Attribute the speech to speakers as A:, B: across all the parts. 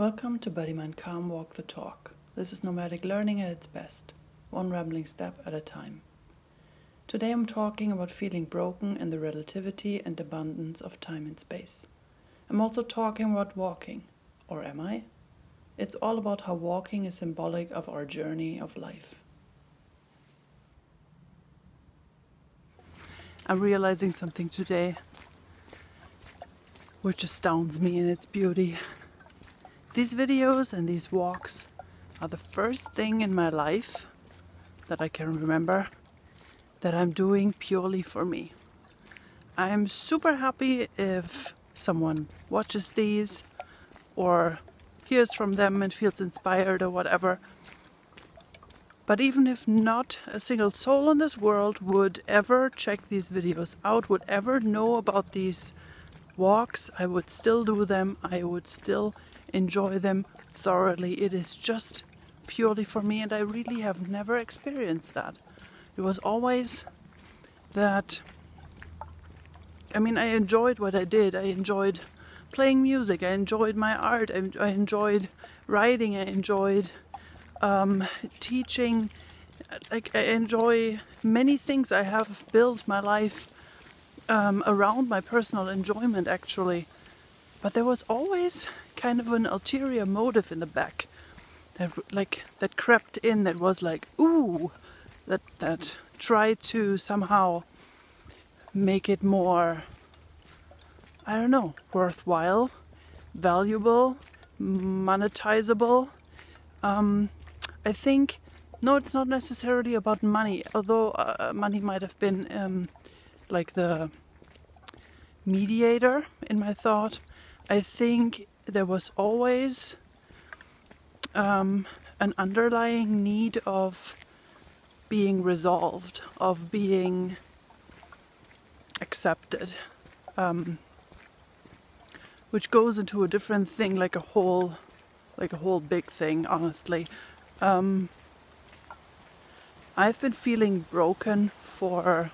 A: Welcome to Body Mind Calm Walk the Talk. This is nomadic learning at its best, one rambling step at a time. Today I'm talking about feeling broken and the relativity and abundance of time and space. I'm also talking about walking, or am I? It's all about how walking is symbolic of our journey of life. I'm realizing something today which astounds me in its beauty. These videos and these walks are the first thing in my life that I can remember that I'm doing purely for me. I'm super happy if someone watches these or hears from them and feels inspired or whatever. But even if not a single soul in this world would ever check these videos out, would ever know about these walks, I would still do them. I would still enjoy them thoroughly. It is just purely for me, and I really have never experienced that. It was always that. I mean, I enjoyed what I did. I enjoyed playing music. I enjoyed my art. I, I enjoyed writing. I enjoyed um, teaching. Like I enjoy many things. I have built my life um, around my personal enjoyment, actually. But there was always kind of an ulterior motive in the back. That like that crept in that was like ooh that that tried to somehow make it more I don't know worthwhile valuable monetizable. Um, I think no it's not necessarily about money although uh, money might have been um, like the mediator in my thought. I think there was always um, an underlying need of being resolved, of being accepted, um, which goes into a different thing, like a whole, like a whole big thing. Honestly, um, I've been feeling broken for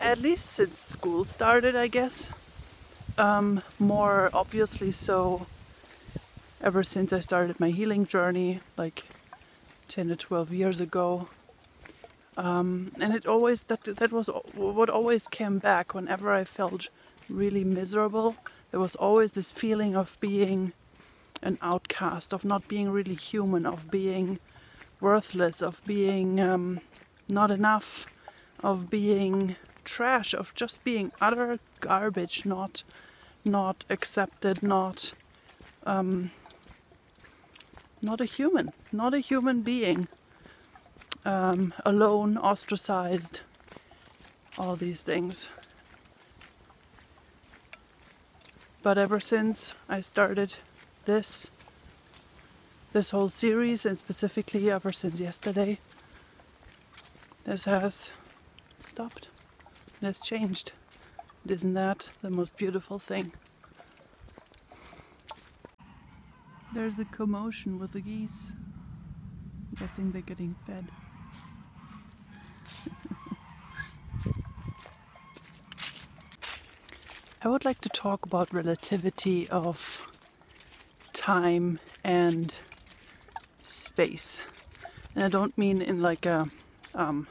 A: at least since school started, I guess. Um, more obviously so ever since I started my healing journey, like 10 to 12 years ago. Um, and it always that that was what always came back whenever I felt really miserable. There was always this feeling of being an outcast, of not being really human, of being worthless, of being um, not enough, of being trash of just being utter garbage, not not accepted, not um, not a human, not a human being, um, alone, ostracized, all these things. But ever since I started this this whole series, and specifically ever since yesterday, this has stopped. It has changed. Isn't that the most beautiful thing? There's a commotion with the geese. I'm guessing they're getting fed. I would like to talk about relativity of time and space. And I don't mean in like a um,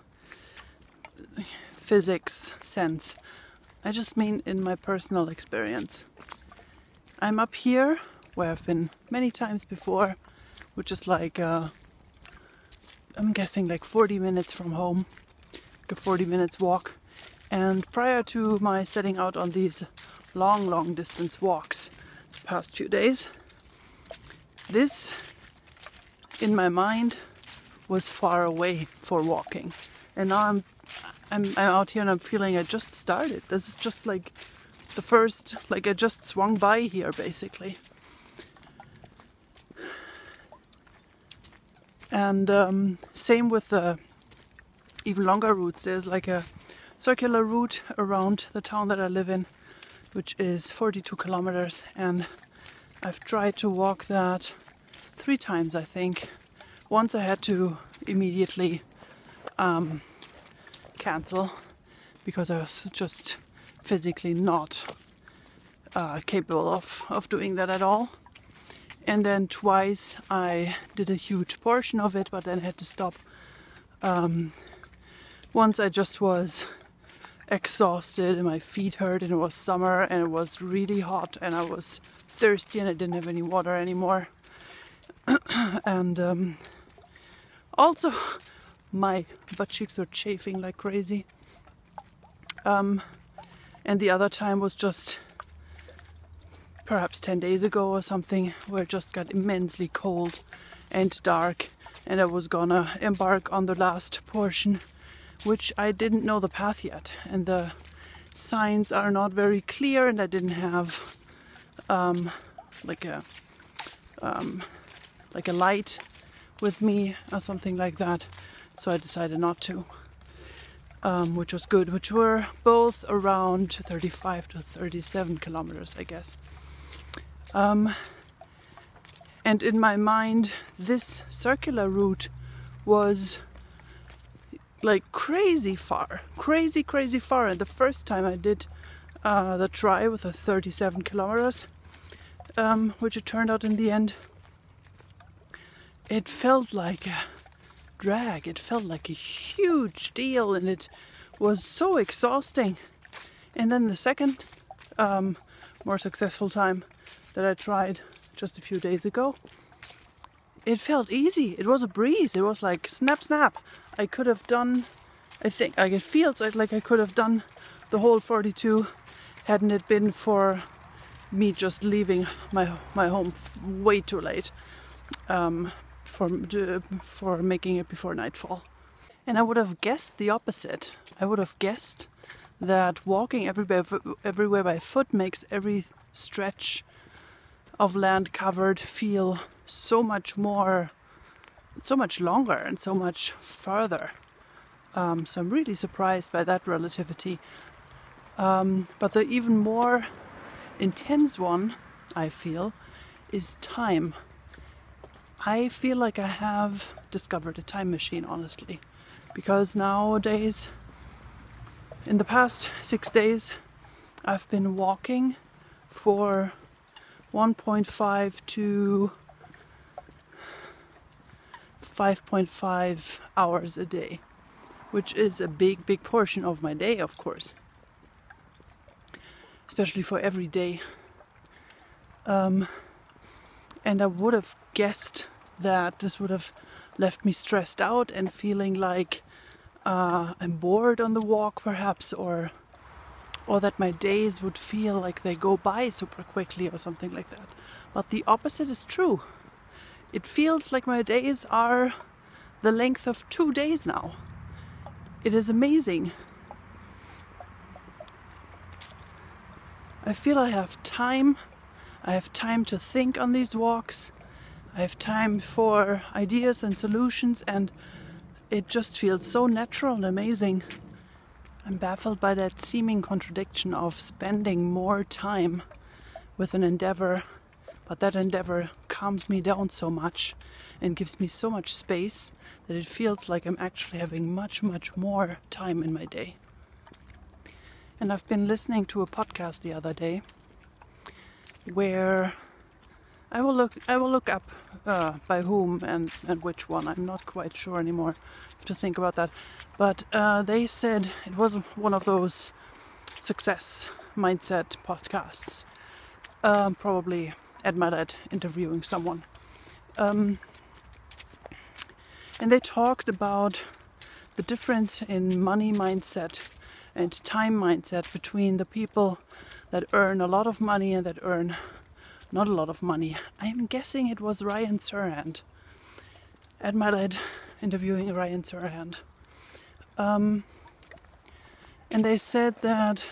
A: physics sense. I just mean in my personal experience. I'm up here where I've been many times before, which is like, uh, I'm guessing like 40 minutes from home, like a 40 minutes walk. And prior to my setting out on these long, long distance walks the past few days, this in my mind was far away for walking. And now I'm I'm, I'm out here and I'm feeling I just started. This is just like the first, like I just swung by here basically. And um, same with the even longer routes. There's like a circular route around the town that I live in, which is 42 kilometers. And I've tried to walk that three times, I think. Once I had to immediately um, cancel because I was just physically not uh, capable of, of doing that at all. And then twice I did a huge portion of it, but then had to stop. Um, once I just was exhausted and my feet hurt, and it was summer and it was really hot, and I was thirsty and I didn't have any water anymore. and um, also, my butt cheeks were chafing like crazy. Um, and the other time was just perhaps 10 days ago or something, where it just got immensely cold and dark, and I was gonna embark on the last portion, which I didn't know the path yet, and the signs are not very clear, and I didn't have um, like a um, like a light with me or something like that, so I decided not to. Um, which was good, which were both around 35 to 37 kilometers, I guess. Um, and in my mind, this circular route was like crazy far, crazy, crazy far. And the first time I did uh, the try with the 37 kilometers, um, which it turned out in the end, it felt like drag. It felt like a huge deal, and it was so exhausting. And then the second, um, more successful time, that I tried just a few days ago. It felt easy. It was a breeze. It was like snap, snap. I could have done, I think, like it feels like I could have done the whole 42 hadn't it been for me just leaving my my home way too late um, for for making it before nightfall. And I would have guessed the opposite. I would have guessed that walking everywhere everywhere by foot makes every stretch of land covered feel so much more, so much longer and so much further. Um, so I'm really surprised by that relativity. Um, but the even more intense one, I feel, is time. I feel like I have discovered a time machine, honestly, because nowadays, in the past six days, I've been walking for 1.5 to 5.5 hours a day, which is a big, big portion of my day, of course, especially for every day. Um, and I would have guessed that this would have left me stressed out and feeling like uh, I'm bored on the walk, perhaps, or or that my days would feel like they go by super quickly or something like that. But the opposite is true. It feels like my days are the length of two days now. It is amazing. I feel I have time. I have time to think on these walks. I have time for ideas and solutions, and it just feels so natural and amazing. I'm baffled by that seeming contradiction of spending more time with an endeavor, but that endeavor calms me down so much and gives me so much space that it feels like I'm actually having much, much more time in my day. And I've been listening to a podcast the other day where I will look I will look up uh, by whom and, and which one. I'm not quite sure anymore to think about that. But uh, they said it was one of those success mindset podcasts. Um, probably Ed Mylett interviewing someone. Um, and they talked about the difference in money mindset and time mindset between the people that earn a lot of money and that earn not a lot of money. I'm guessing it was Ryan Serhant. Ed Mylett interviewing Ryan Serhant. Um, and they said that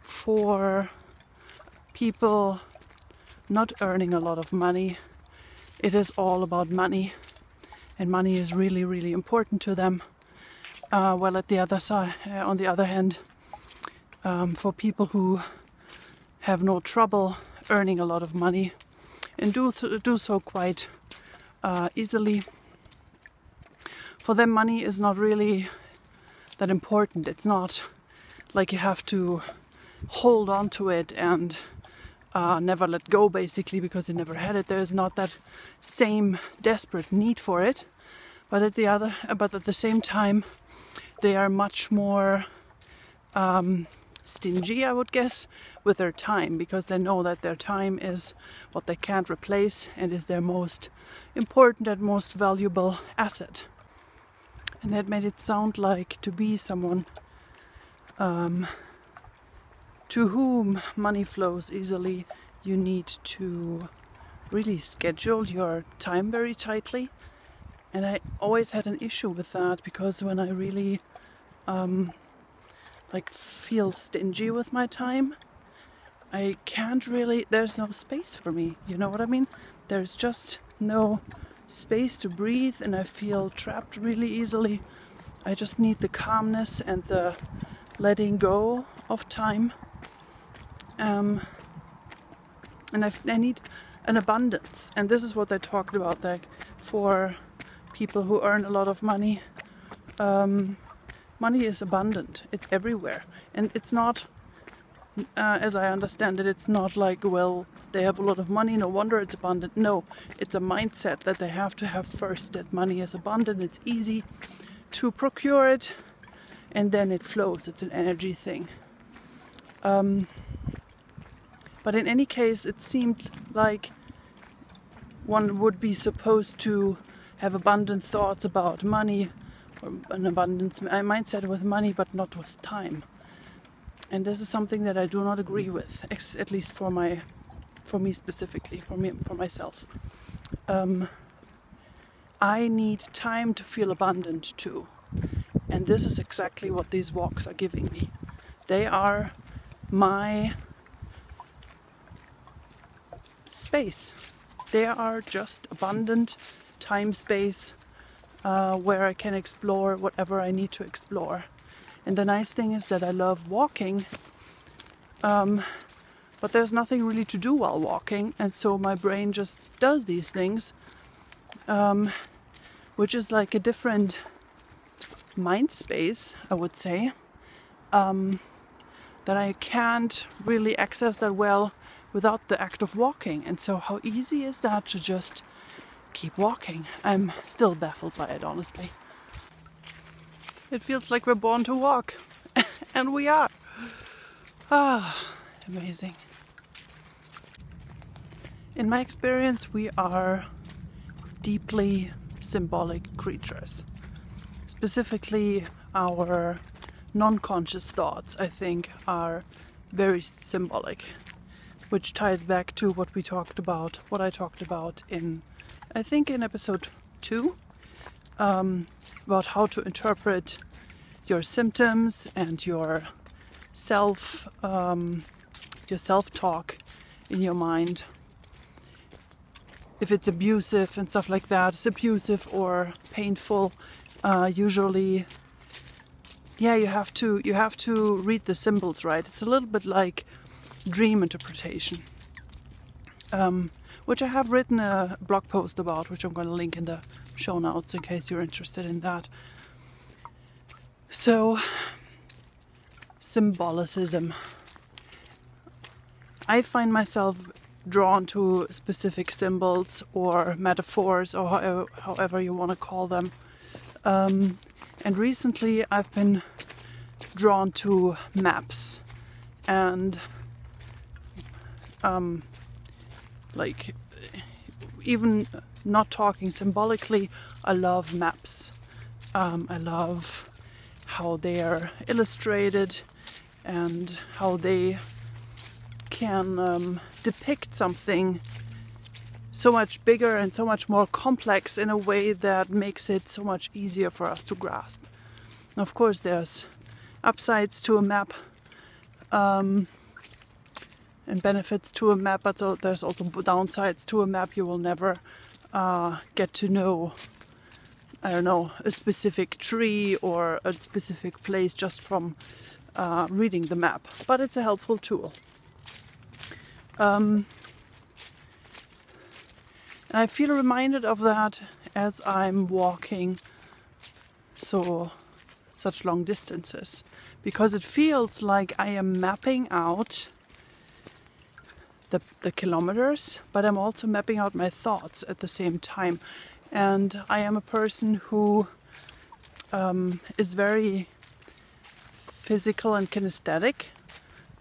A: for people not earning a lot of money, it is all about money, and money is really, really important to them. Uh, well, at the other side, uh, on the other hand, um, for people who have no trouble earning a lot of money and do do so quite uh, easily, for them, money is not really that important. It's not like you have to hold on to it and uh, never let go basically because you never had it. There's not that same desperate need for it, but at the other, but at the same time, they are much more um, stingy, I would guess, with their time because they know that their time is what they can't replace and is their most important and most valuable asset. And that made it sound like to be someone um, to whom money flows easily, you need to really schedule your time very tightly. And I always had an issue with that because when I really um, like feel stingy with my time, I can't really. There's no space for me. You know what I mean? There's just no space to breathe, and I feel trapped really easily. I just need the calmness and the letting go of time um, and i need an abundance. And this is what I talked about, like for people who earn a lot of money. Um, money is abundant. It's everywhere, and it's not, uh, as I understand it, it's not like well they have a lot of money, no wonder it's abundant. No, it's a mindset that they have to have first. That money is abundant. It's easy to procure it, and then it flows. It's an energy thing. Um, but in any case, it seemed like one would be supposed to have abundant thoughts about money, an abundance mindset with money, but not with time. And this is something that I do not agree with, at least for my, for me specifically, for me, for myself. Um, I need time to feel abundant too, and this is exactly what these walks are giving me. They are my space. They are just abundant time space uh, where I can explore whatever I need to explore. And the nice thing is that I love walking, um, but there's nothing really to do while walking, and so my brain just does these things, um, which is like a different mind space, I would say, um, that I can't really access that well without the act of walking. And so, how easy is that to just keep walking? I'm still baffled by it, honestly. It feels like we're born to walk, and we are. Ah, amazing. In my experience, we are deeply symbolic creatures. Specifically, our non conscious thoughts, I think, are very symbolic which ties back to what we talked about, what I talked about in, I think, in episode two, um, about how to interpret your symptoms and your self, um, your self-talk in your mind. If it's abusive and stuff like that, it's abusive or painful. Uh, usually, yeah, you have to you have to read the symbols right. It's a little bit like dream interpretation, um, which I have written a blog post about, which I'm going to link in the show notes in case you're interested in that. So, symbolicism. I find myself drawn to specific symbols or metaphors or however, however you want to call them. Um, and recently I've been drawn to maps and um, like even not talking symbolically, I love maps. Um, I love how they are illustrated and how they can um, depict something so much bigger and so much more complex in a way that makes it so much easier for us to grasp. And of course, there's upsides to a map. Um, and benefits to a map, but so there's also downsides to a map. You will never uh, get to know, I don't know, a specific tree or a specific place just from uh, reading the map. But it's a helpful tool. Um, and I feel reminded of that as I'm walking so such long distances because it feels like I am mapping out the, the kilometers, but I'm also mapping out my thoughts at the same time. And I am a person who um, is very physical and kinesthetic.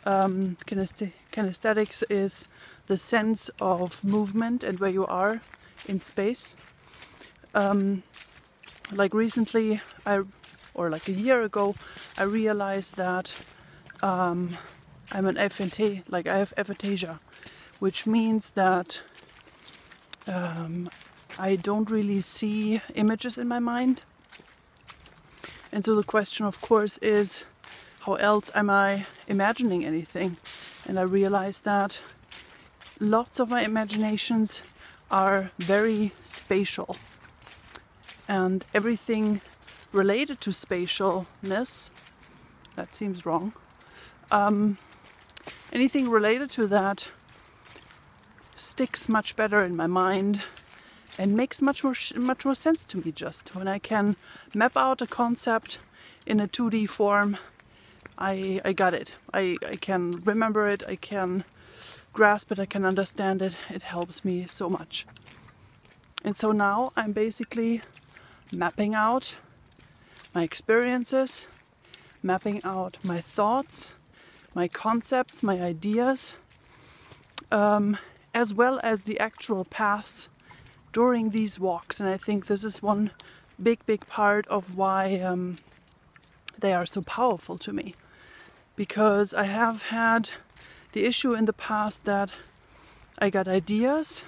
A: Um, kinesthetics is the sense of movement and where you are in space. Um, like recently, I or like a year ago, I realized that um, I'm an aphantasia, like I have aphantasia, which means that um, I don't really see images in my mind. And so the question, of course, is how else am I imagining anything? And I realized that lots of my imaginations are very spatial. And everything related to spatialness, that seems wrong, um, anything related to that sticks much better in my mind and makes much more much more sense to me just. When I can map out a concept in a 2D form I I got it. I, I can remember it I can grasp it I can understand it. It helps me so much. And so now I'm basically mapping out my experiences mapping out my thoughts my concepts my ideas um, as well as the actual paths during these walks. And I think this is one big, big part of why um, they are so powerful to me. Because I have had the issue in the past that I got ideas,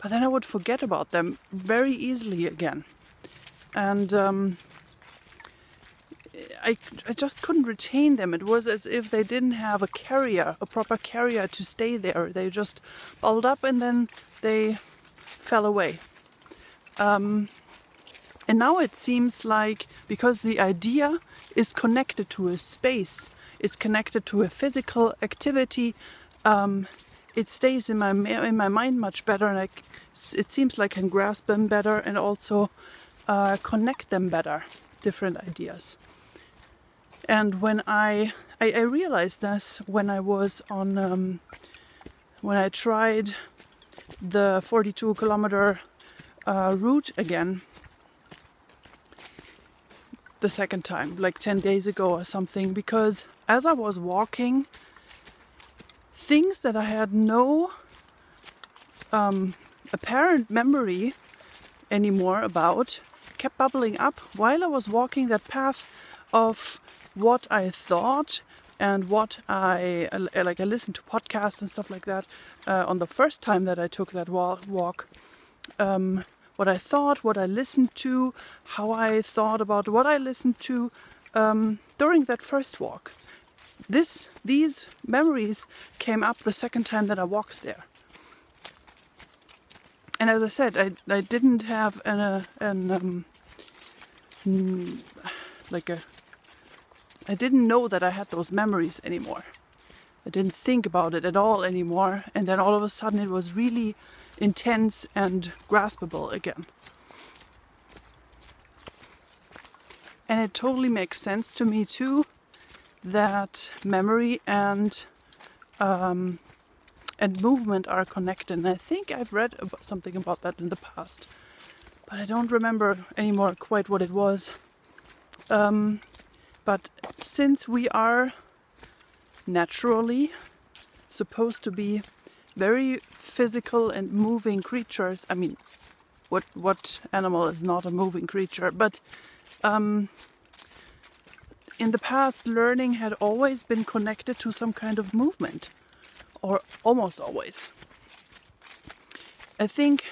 A: but then I would forget about them very easily again. And um, I, I just couldn't retain them. It was as if they didn't have a carrier, a proper carrier to stay there. They just bubbled up and then they fell away. Um, and now it seems like because the idea is connected to a space, it's connected to a physical activity, um, it stays in my in my mind much better, and I, it seems like I can grasp them better and also uh, connect them better, different ideas. And when I, I, I realized this when I was on, um, when I tried the 42 kilometer uh, route again the second time, like 10 days ago or something, because as I was walking, things that I had no um, apparent memory anymore about kept bubbling up while I was walking that path of what I thought and what I like. I listened to podcasts and stuff like that uh, on the first time that I took that walk. Um, what I thought, what I listened to, how I thought about what I listened to um, during that first walk. This, these memories came up the second time that I walked there. And as I said, I, I didn't have an, uh, an um, like a I didn't know that I had those memories anymore. I didn't think about it at all anymore. And then all of a sudden it was really intense and graspable again. And it totally makes sense to me too that memory and um, and movement are connected. And I think I've read about something about that in the past, but I don't remember anymore quite what it was. Um, but since we are naturally supposed to be very physical and moving creatures, I mean, what what animal is not a moving creature? But um, in the past, learning had always been connected to some kind of movement, or almost always. I think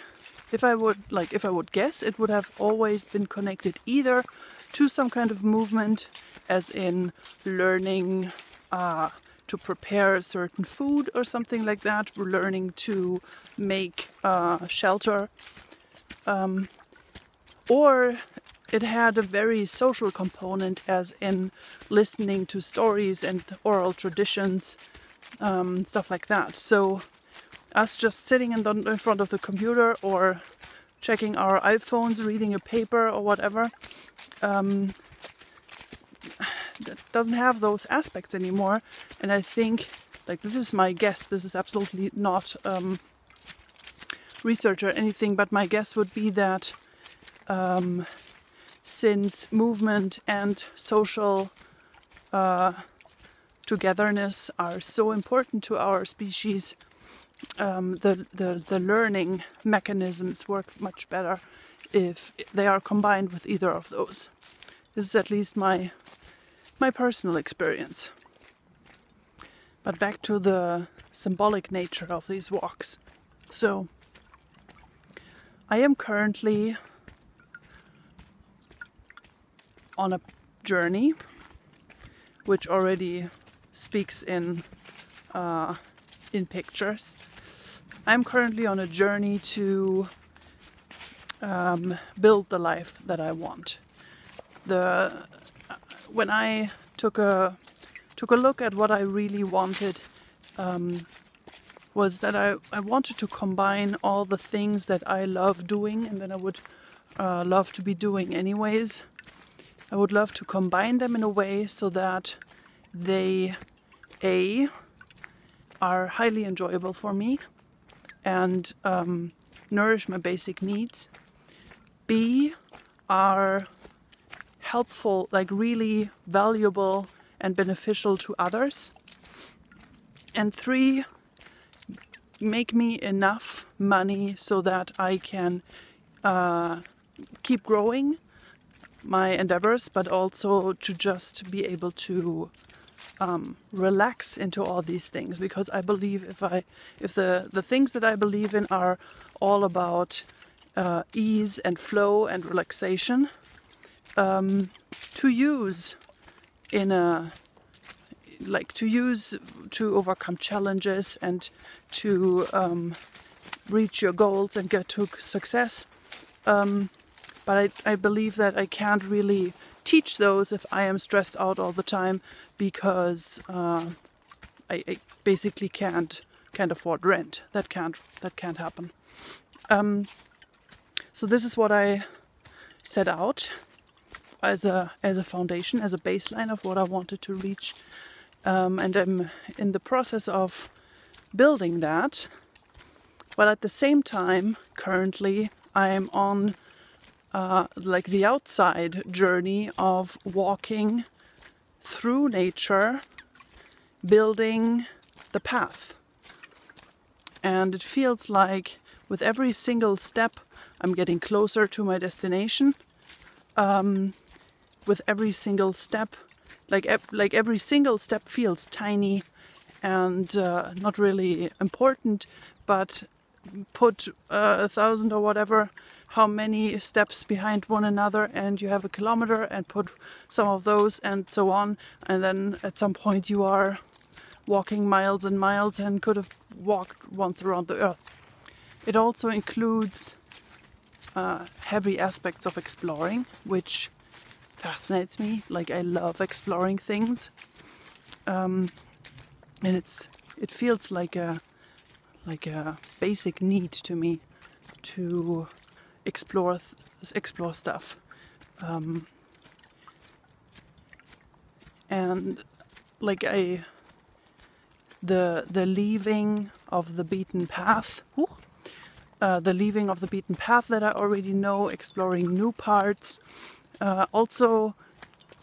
A: if I would like if I would guess, it would have always been connected either to some kind of movement as in learning uh, to prepare a certain food or something like that. We're learning to make uh, shelter. Um, or it had a very social component, as in listening to stories and oral traditions, um, stuff like that. So, us just sitting in, the, in front of the computer or checking our iPhones, reading a paper or whatever, um, that doesn't have those aspects anymore. And I think, like this is my guess. This is absolutely not um, research or anything, but my guess would be that um, since movement and social uh, togetherness are so important to our species, um, the, the, the learning mechanisms work much better if they are combined with either of those. This is at least my my personal experience. But back to the symbolic nature of these walks. So I am currently on a journey which already speaks in uh, in pictures. I'm currently on a journey to um, build the life that I want. The when I took a took a look at what I really wanted, um, was that I, I wanted to combine all the things that I love doing and that I would uh, love to be doing anyways. I would love to combine them in a way so that they a are highly enjoyable for me and um, nourish my basic needs. B are helpful, like really valuable and beneficial to others. And three, make me enough money so that I can uh, keep growing my endeavors, but also to just be able to um, relax into all these things because I believe if I if the the things that I believe in are all about uh, ease and flow and relaxation um, to use in a like to use to overcome challenges and to um, reach your goals and get to success. Um, but I, I believe that I can't really teach those if I am stressed out all the time because uh, I, I, basically can't can't afford rent. That can't that can't happen. Um, so this is what I set out as a as a foundation, as a baseline of what I wanted to reach, um, and I'm in the process of building that. But at the same time, currently, I'm on uh, like the outside journey of walking through nature, building the path. And it feels like with every single step, I'm getting closer to my destination. Um, with every single step, like like every single step feels tiny and uh, not really important, but put uh, a thousand or whatever how many steps behind one another and you have a kilometer and put some of those and so on. And then at some point you are walking miles and miles and could have walked once around the earth. It also includes uh, heavy aspects of exploring which fascinates me like i love exploring things um, and it's it feels like a like a basic need to me to explore explore stuff. Um, and like I the the leaving of the beaten path uh, the leaving of the beaten path that I already know, exploring new parts, uh, also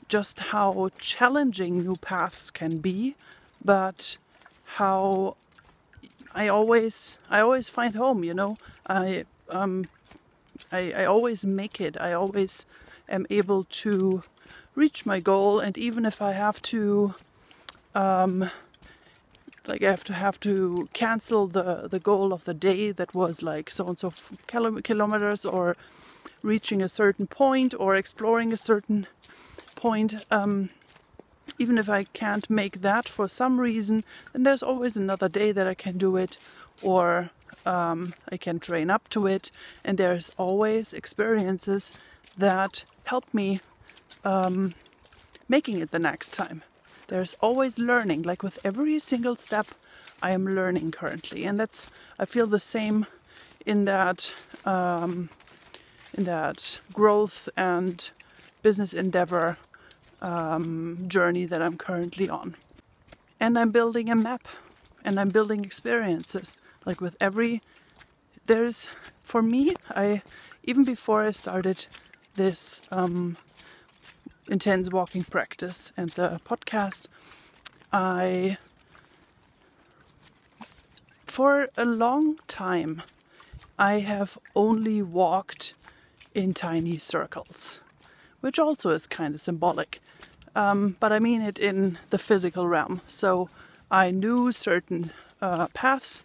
A: just how challenging new paths can be, but how I always I always find home. You know, I um I, I always make it. I always am able to reach my goal, and even if I have to, um, like I have to have to cancel the the goal of the day that was like so and so kilometers, or reaching a certain point, or exploring a certain point. Um, even if I can't make that for some reason, then there's always another day that I can do it, or um, I can train up to it, and there's always experiences that help me um, making it the next time. There's always learning, like with every single step, I am learning currently, and that's I feel the same in that um, in that growth and business endeavor um, journey that I'm currently on. And I'm building a map and I'm building experiences. Like with every, there's, for me, I, even before I started this um, intense walking practice and the podcast, I, for a long time, I have only walked in tiny circles, which also is kind of symbolic. Um, but I mean it in the physical realm. So I knew certain uh, paths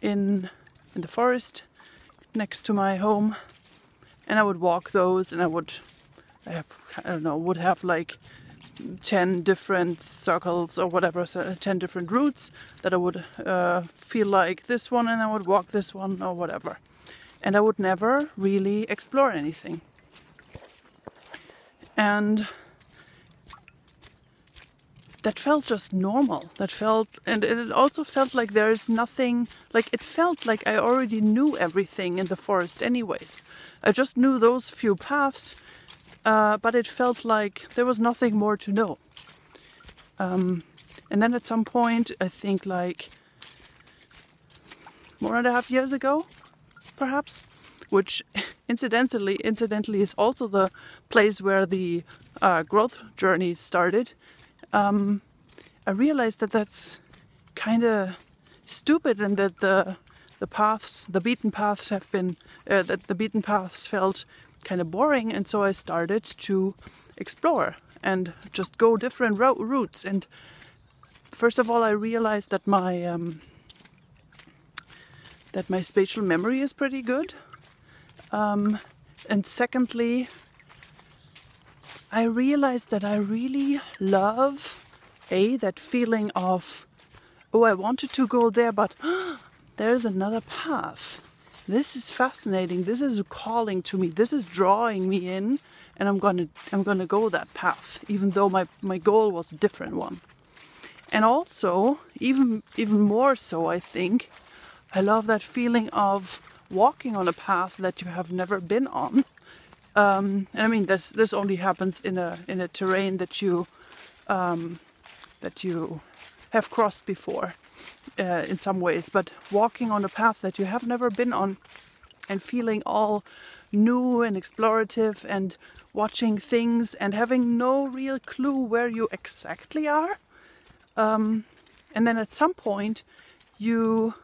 A: in in the forest next to my home, and I would walk those, and I would, I, don't know, would have like 10 different circles or whatever, so 10 different routes that I would uh, feel like this one and I would walk this one or whatever. And I would never really explore anything. And that felt just normal. That felt, and it also felt like there is nothing, like it felt like I already knew everything in the forest, anyways. I just knew those few paths, uh, but it felt like there was nothing more to know. Um, and then at some point, I think like and a half years ago, perhaps, which incidentally, incidentally is also the place where the uh, growth journey started um, I realized that that's kind of stupid and that the the paths, the beaten paths have been, uh, that the beaten paths felt kind of boring, and so I started to explore and just go different ro- routes. And first of all, I realized that my um, that my spatial memory is pretty good. Um, and secondly, I realized that I really love a that feeling of oh I wanted to go there but there's another path. This is fascinating. This is calling to me. This is drawing me in and I'm to I'm to go that path even though my my goal was a different one. And also even even more so I think I love that feeling of walking on a path that you have never been on um, I mean, this this only happens in a in a terrain that you um, that you have crossed before uh, in some ways. But walking on a path that you have never been on and feeling all new and explorative and watching things and having no real clue where you exactly are. Um, and then at some point, you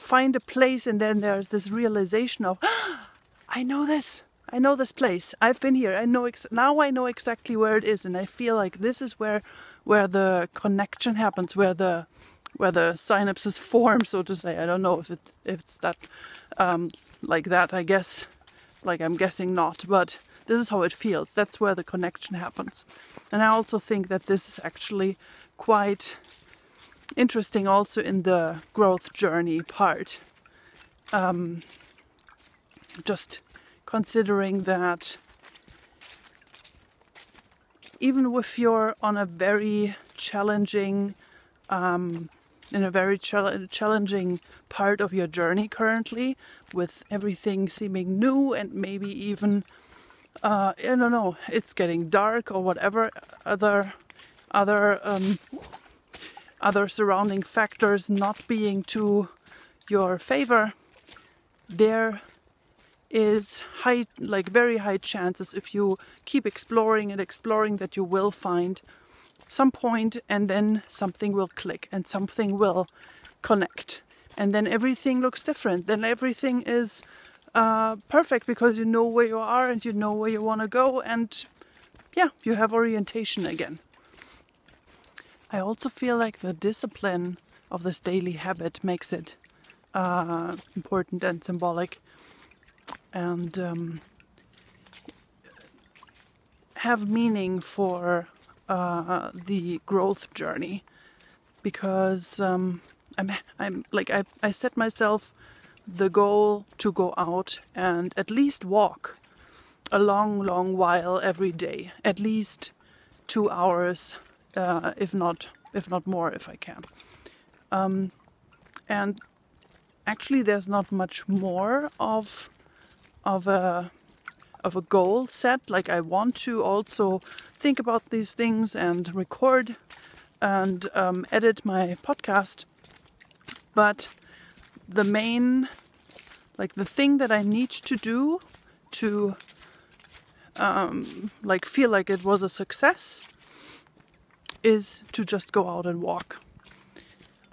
A: find a place, and then there's this realization of, I know this. I know this place. I've been here. I know ex- now. I know exactly where it is, and I feel like this is where where the connection happens, where the where the synapses form, so to say. I don't know if it if it's that um, like that. I guess, like I'm guessing not, but this is how it feels. That's where the connection happens, and I also think that this is actually quite interesting, also in the growth journey part. Um, just considering that even if you're on a very challenging um, in a very challenging part of your journey currently with everything seeming new and maybe even uh, I don't know it's getting dark or whatever other other um, other surrounding factors not being to your favor there is high, like very high chances if you keep exploring and exploring that you will find some point and then something will click and something will connect. And then everything looks different. Then everything is uh, perfect because you know where you are and you know where you want to go, and yeah, you have orientation again. I also feel like the discipline of this daily habit makes it uh, important and symbolic. And um, have meaning for uh, the growth journey. Because um, I'm I'm like I, I set myself the goal to go out and at least walk a long long while every day. At least two hours uh, if not if not more if I can um, and actually there's not much more of of a of a goal set. Like I want to also think about these things and record and um, edit my podcast. But the main, like the thing that I need to do to um, like feel like it was a success is to just go out and walk.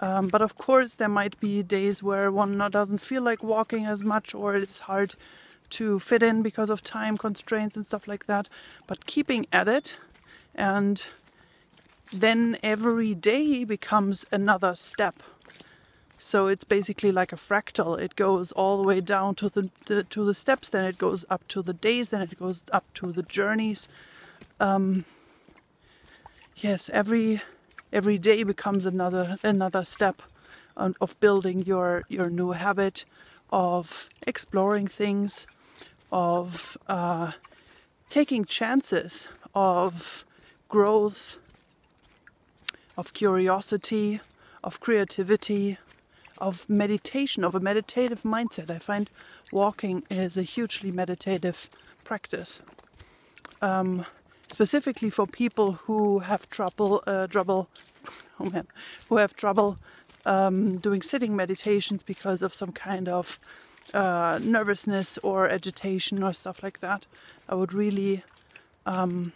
A: Um, but of course, there might be days where one doesn't feel like walking as much, or it's hard to fit in because of time constraints and stuff like that. But keeping at it, and then every day becomes another step. So it's basically like a fractal. It goes all the way down to the, the to the steps, then it goes up to the days, then it goes up to the journeys. Um, yes, every every day becomes another another step of building your your new habit, of exploring things, of uh, taking chances, of growth, of curiosity, of creativity, of meditation, of a meditative mindset. I find walking is a hugely meditative practice. Um, specifically for people who have trouble, uh, trouble, oh man, who have trouble um, doing sitting meditations because of some kind of uh, nervousness or agitation or stuff like that. I would really um,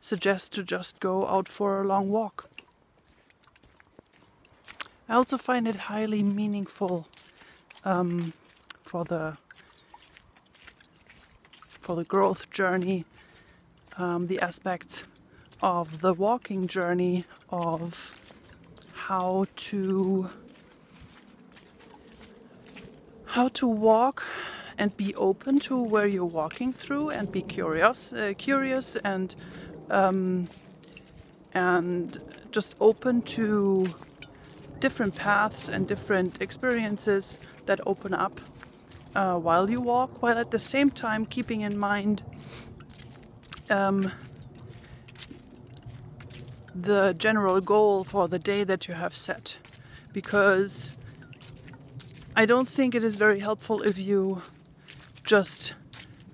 A: suggest to just go out for a long walk. I also find it highly meaningful um, for the for the growth journey, um, the aspect of the walking journey of how to how to walk and be open to where you're walking through and be curious uh, curious and um, and just open to different paths and different experiences that open up uh, while you walk, while at the same time keeping in mind um, the general goal for the day that you have set. Because I don't think it is very helpful if you just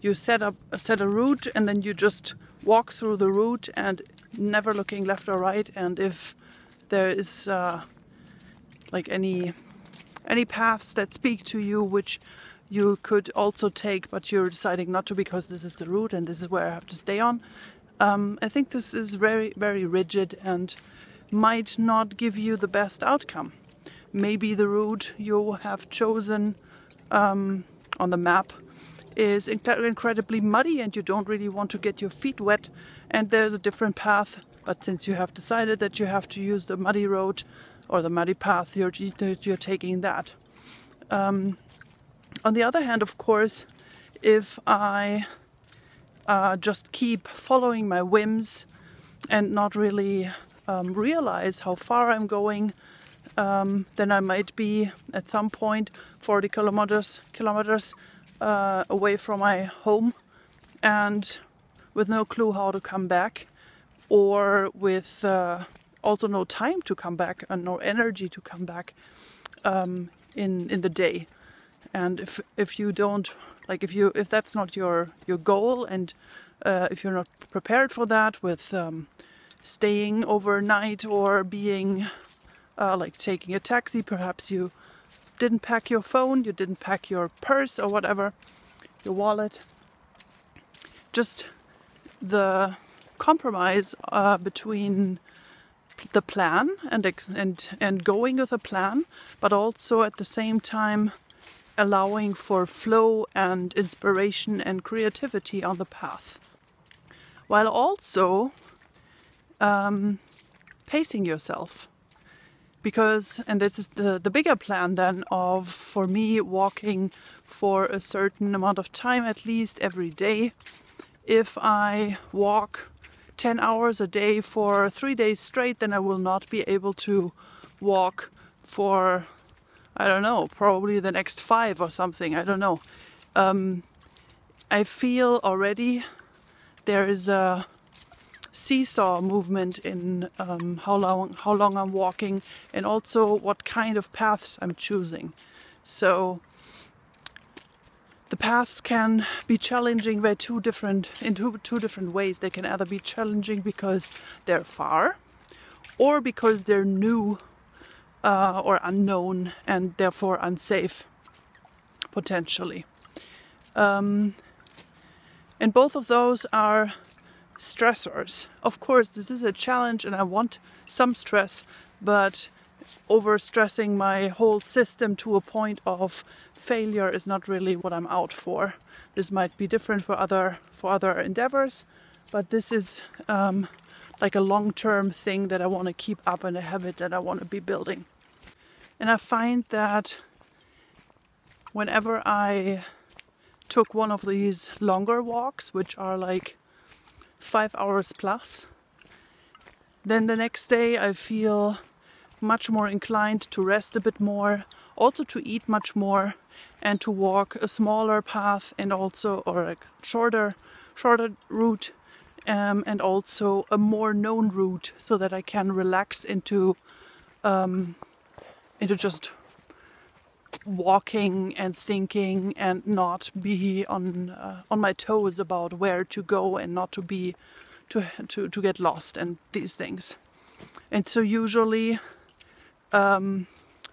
A: you set up set a route and then you just walk through the route and never looking left or right and if there is uh, like any any paths that speak to you which you could also take but you're deciding not to because this is the route and this is where I have to stay on. Um, I think this is very very rigid and might not give you the best outcome. Maybe the route you have chosen um, on the map is incredibly muddy and you don't really want to get your feet wet and there's a different path. But since you have decided that you have to use the muddy road or the muddy path, you're, you're taking that. Um, on the other hand, of course, if I uh, just keep following my whims and not really um, realize how far I'm going, um, then I might be at some point 40 kilometers kilometers uh, away from my home and with no clue how to come back or with uh, also no time to come back and no energy to come back um, in in the day. And if if you don't like if you if that's not your your goal and uh, if you're not prepared for that with um, staying overnight or being uh, like taking a taxi, perhaps you didn't pack your phone, you didn't pack your purse or whatever, your wallet. Just the compromise uh, between the plan and and and going with a plan, but also at the same time allowing for flow and inspiration and creativity on the path, while also um, pacing yourself. Because, and this is the, the bigger plan then of for me walking for a certain amount of time at least every day. If I walk 10 hours a day for three days straight, then I will not be able to walk for, I don't know, probably the next five or something. I don't know. Um, I feel already there is a seesaw movement in um, how long how long I'm walking and also what kind of paths I'm choosing. So the paths can be challenging by two different in two, two different ways. They can either be challenging because they're far, or because they're new uh, or unknown and therefore unsafe potentially. Um, and both of those are stressors. Of course, this is a challenge and I want some stress, but overstressing my whole system to a point of failure is not really what I'm out for. This might be different for other for other endeavors, but this is um, like a long-term thing that I want to keep up and a habit that I want to be building. And I find that whenever I took one of these longer walks, which are like five hours plus, then the next day I feel much more inclined to rest a bit more, also to eat much more, and to walk a smaller path and also or a shorter shorter route um, and also a more known route so that I can relax into um, into just walking and thinking and not be on uh, on my toes about where to go and not to be to to to get lost and these things. And so usually um,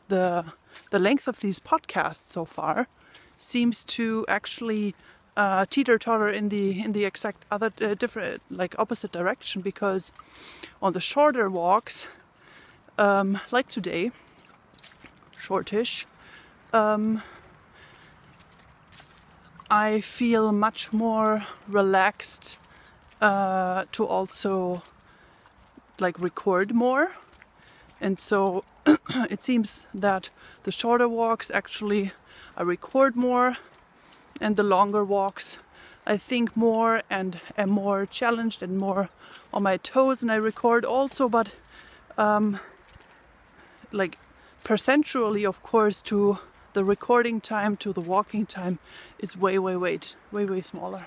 A: the the length of these podcasts so far seems to actually uh, teeter totter in the in the exact other uh, different like opposite direction because on the shorter walks, um, like today, shortish, um, I feel much more relaxed uh, to also like record more. And so it seems that the shorter walks actually I record more, and the longer walks I think more and am more challenged and more on my toes. And I record also, but um, like percentually, of course, to the recording time to the walking time is way, way, way, way, way smaller.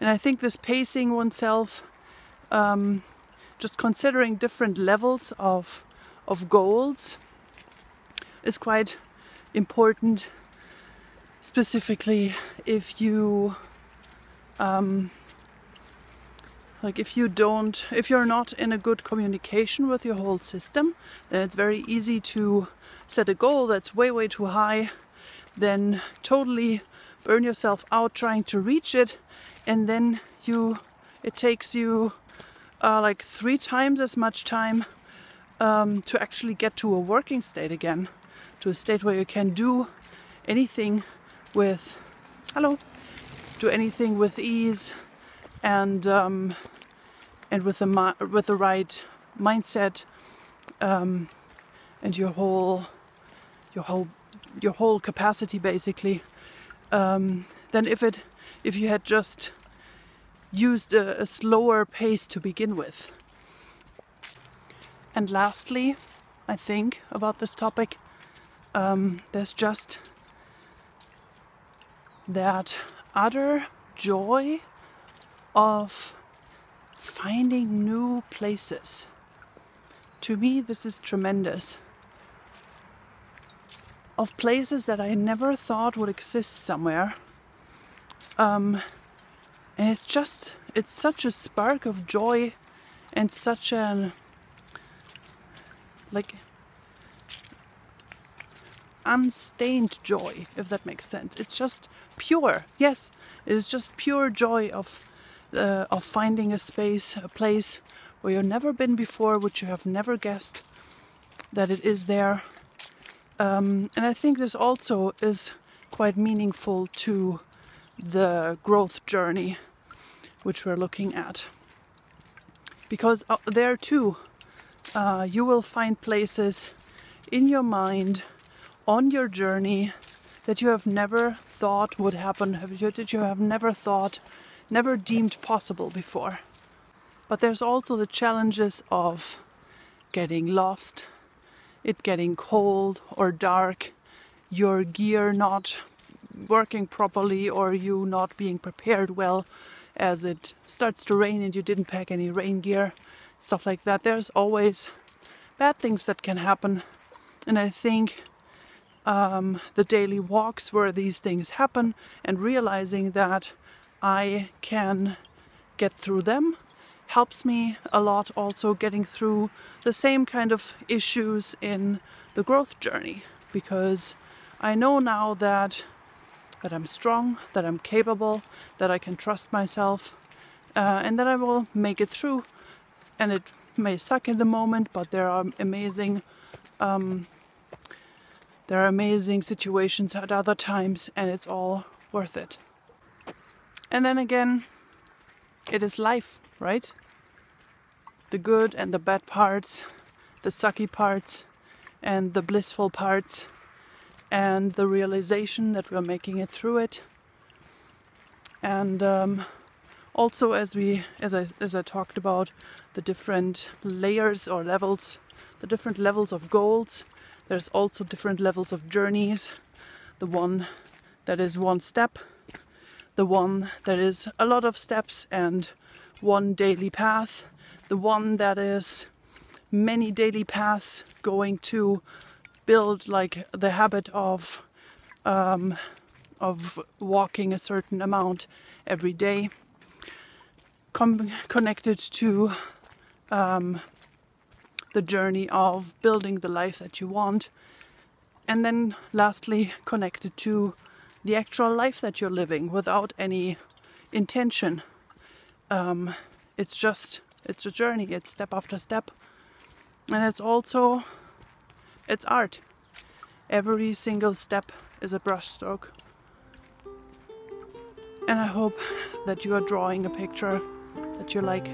A: And I think this pacing oneself, um, just considering different levels of of goals, is quite important. Specifically, if you um, like if you don't if you're not in a good communication with your whole system then it's very easy to set a goal that's way way too high then totally burn yourself out trying to reach it and then you it takes you uh, like three times as much time um, to actually get to a working state again to a state where you can do anything with hello do anything with ease and um, and with the with the right mindset um, and your whole your whole your whole capacity basically um, than if it if you had just used a, a slower pace to begin with. And lastly, I think about this topic, um, there's just that utter joy of finding new places. To me, this is tremendous. Of places that I never thought would exist somewhere. Um, and it's just, it's such a spark of joy and such an, like, unstained joy, if that makes sense. It's just pure. Yes, it is just pure joy of uh, of finding a space, a place where you've never been before, which you have never guessed that it is there. Um, and I think this also is quite meaningful to the growth journey which we're looking at. Because uh, there too, uh, you will find places in your mind on your journey that you have never thought would happen, that you have never thought, never deemed possible before. But there's also the challenges of getting lost, it getting cold or dark, your gear not working properly, or you not being prepared well as it starts to rain and you didn't pack any rain gear, stuff like that. There's always bad things that can happen. And I think um, the daily walks where these things happen and realizing that I can get through them helps me a lot also getting through the same kind of issues in the growth journey because I know now that that I'm strong, that I'm capable, that I can trust myself, uh, and that I will make it through. And it may suck in the moment, but there are amazing, um, there are amazing situations at other times, and it's all worth it. And then again, it is life, right? The good and the bad parts, the sucky parts, and the blissful parts and the realization that we're making it through it. And um, also, as we, as I, as I talked about, the different layers or levels, the different levels of goals. There's also different levels of journeys. The one that is one step, the one that is a lot of steps and one daily path, the one that is many daily paths going to build like the habit of um, of walking a certain amount every day, com- connected to um, the journey of building the life that you want, and then lastly connected to the actual life that you're living without any intention. Um, it's just it's a journey. It's step after step, and it's also it's art. Every single step is a brushstroke. And I hope that you are drawing a picture that you like.